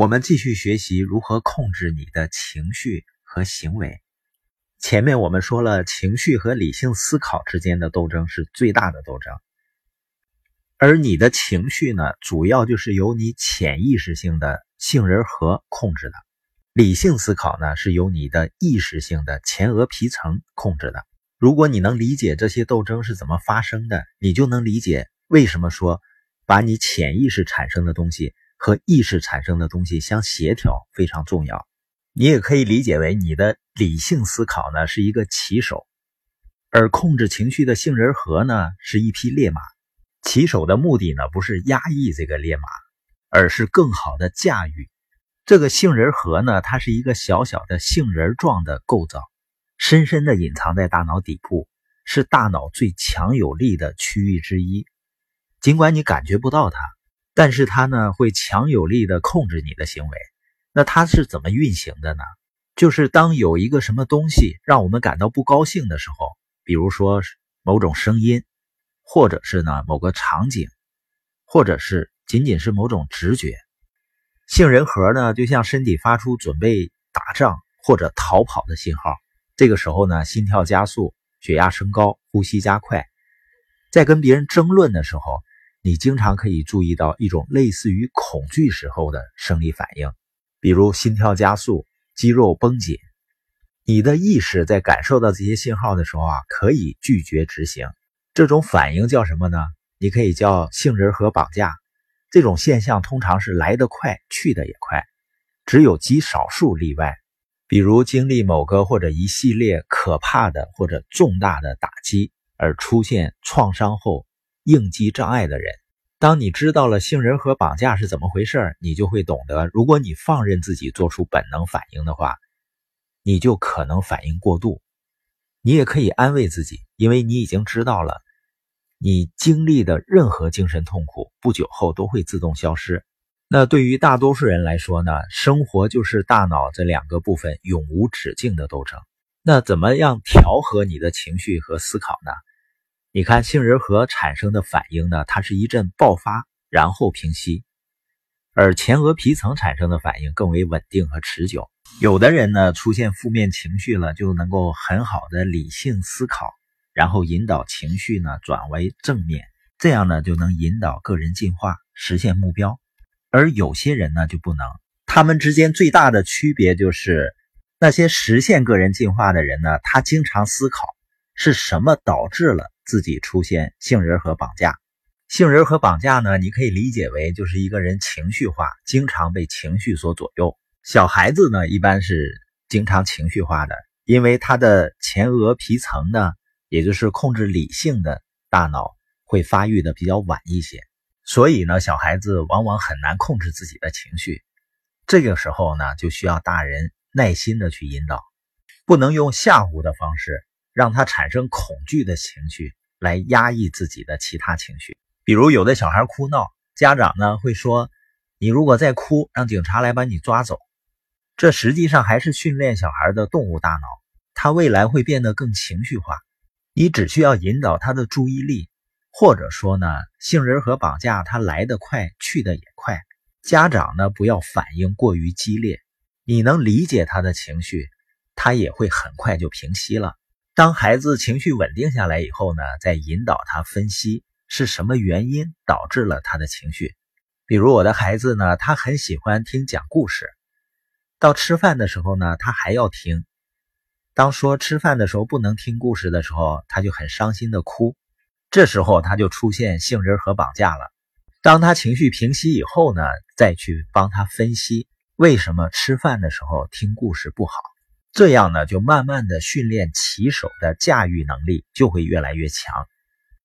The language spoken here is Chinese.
我们继续学习如何控制你的情绪和行为。前面我们说了，情绪和理性思考之间的斗争是最大的斗争，而你的情绪呢，主要就是由你潜意识性的杏仁核控制的；理性思考呢，是由你的意识性的前额皮层控制的。如果你能理解这些斗争是怎么发生的，你就能理解为什么说把你潜意识产生的东西和意识产生的东西相协调非常重要。你也可以理解为，你的理性思考呢是一个骑手，而控制情绪的杏仁核呢是一匹烈马。骑手的目的呢不是压抑这个烈马，而是更好的驾驭这个杏仁核呢。它是一个小小的杏仁状的构造，深深的隐藏在大脑底部，是大脑最强有力的区域之一。尽管你感觉不到它，但是它呢会强有力的控制你的行为。那它是怎么运行的呢？就是当有一个什么东西让我们感到不高兴的时候，比如说某种声音，或者是呢某个场景，或者是仅仅是某种直觉，杏仁核呢就像身体发出准备打仗或者逃跑的信号。这个时候呢，心跳加速，血压升高，呼吸加快。在跟别人争论的时候，你经常可以注意到一种类似于恐惧时候的生理反应。比如心跳加速、肌肉绷紧，你的意识在感受到这些信号的时候啊，可以拒绝执行。这种反应叫什么呢？你可以叫杏仁核绑架。这种现象通常是来得快，去得也快，只有极少数例外。比如经历某个或者一系列可怕的或者重大的打击而出现创伤后应激障碍的人。当你知道了杏仁核绑架是怎么回事你就会懂得，如果你放任自己做出本能反应的话，你就可能反应过度。你也可以安慰自己，因为你已经知道了，你经历的任何精神痛苦不久后都会自动消失。那对于大多数人来说呢，生活就是大脑这两个部分永无止境的斗争。那怎么样调和你的情绪和思考呢？你看杏仁核产生的反应呢，它是一阵爆发，然后平息；而前额皮层产生的反应更为稳定和持久。有的人呢，出现负面情绪了，就能够很好的理性思考，然后引导情绪呢转为正面，这样呢就能引导个人进化，实现目标。而有些人呢就不能，他们之间最大的区别就是，那些实现个人进化的人呢，他经常思考是什么导致了。自己出现杏仁核绑架，杏仁核绑架呢？你可以理解为就是一个人情绪化，经常被情绪所左右。小孩子呢，一般是经常情绪化的，因为他的前额皮层呢，也就是控制理性的大脑会发育的比较晚一些，所以呢，小孩子往往很难控制自己的情绪。这个时候呢，就需要大人耐心的去引导，不能用吓唬的方式让他产生恐惧的情绪。来压抑自己的其他情绪，比如有的小孩哭闹，家长呢会说：“你如果再哭，让警察来把你抓走。”这实际上还是训练小孩的动物大脑，他未来会变得更情绪化。你只需要引导他的注意力，或者说呢，杏仁核绑架他来得快，去得也快。家长呢不要反应过于激烈，你能理解他的情绪，他也会很快就平息了。当孩子情绪稳定下来以后呢，再引导他分析是什么原因导致了他的情绪。比如我的孩子呢，他很喜欢听讲故事，到吃饭的时候呢，他还要听。当说吃饭的时候不能听故事的时候，他就很伤心的哭。这时候他就出现杏仁核绑架了。当他情绪平息以后呢，再去帮他分析为什么吃饭的时候听故事不好。这样呢，就慢慢的训练骑手的驾驭能力就会越来越强。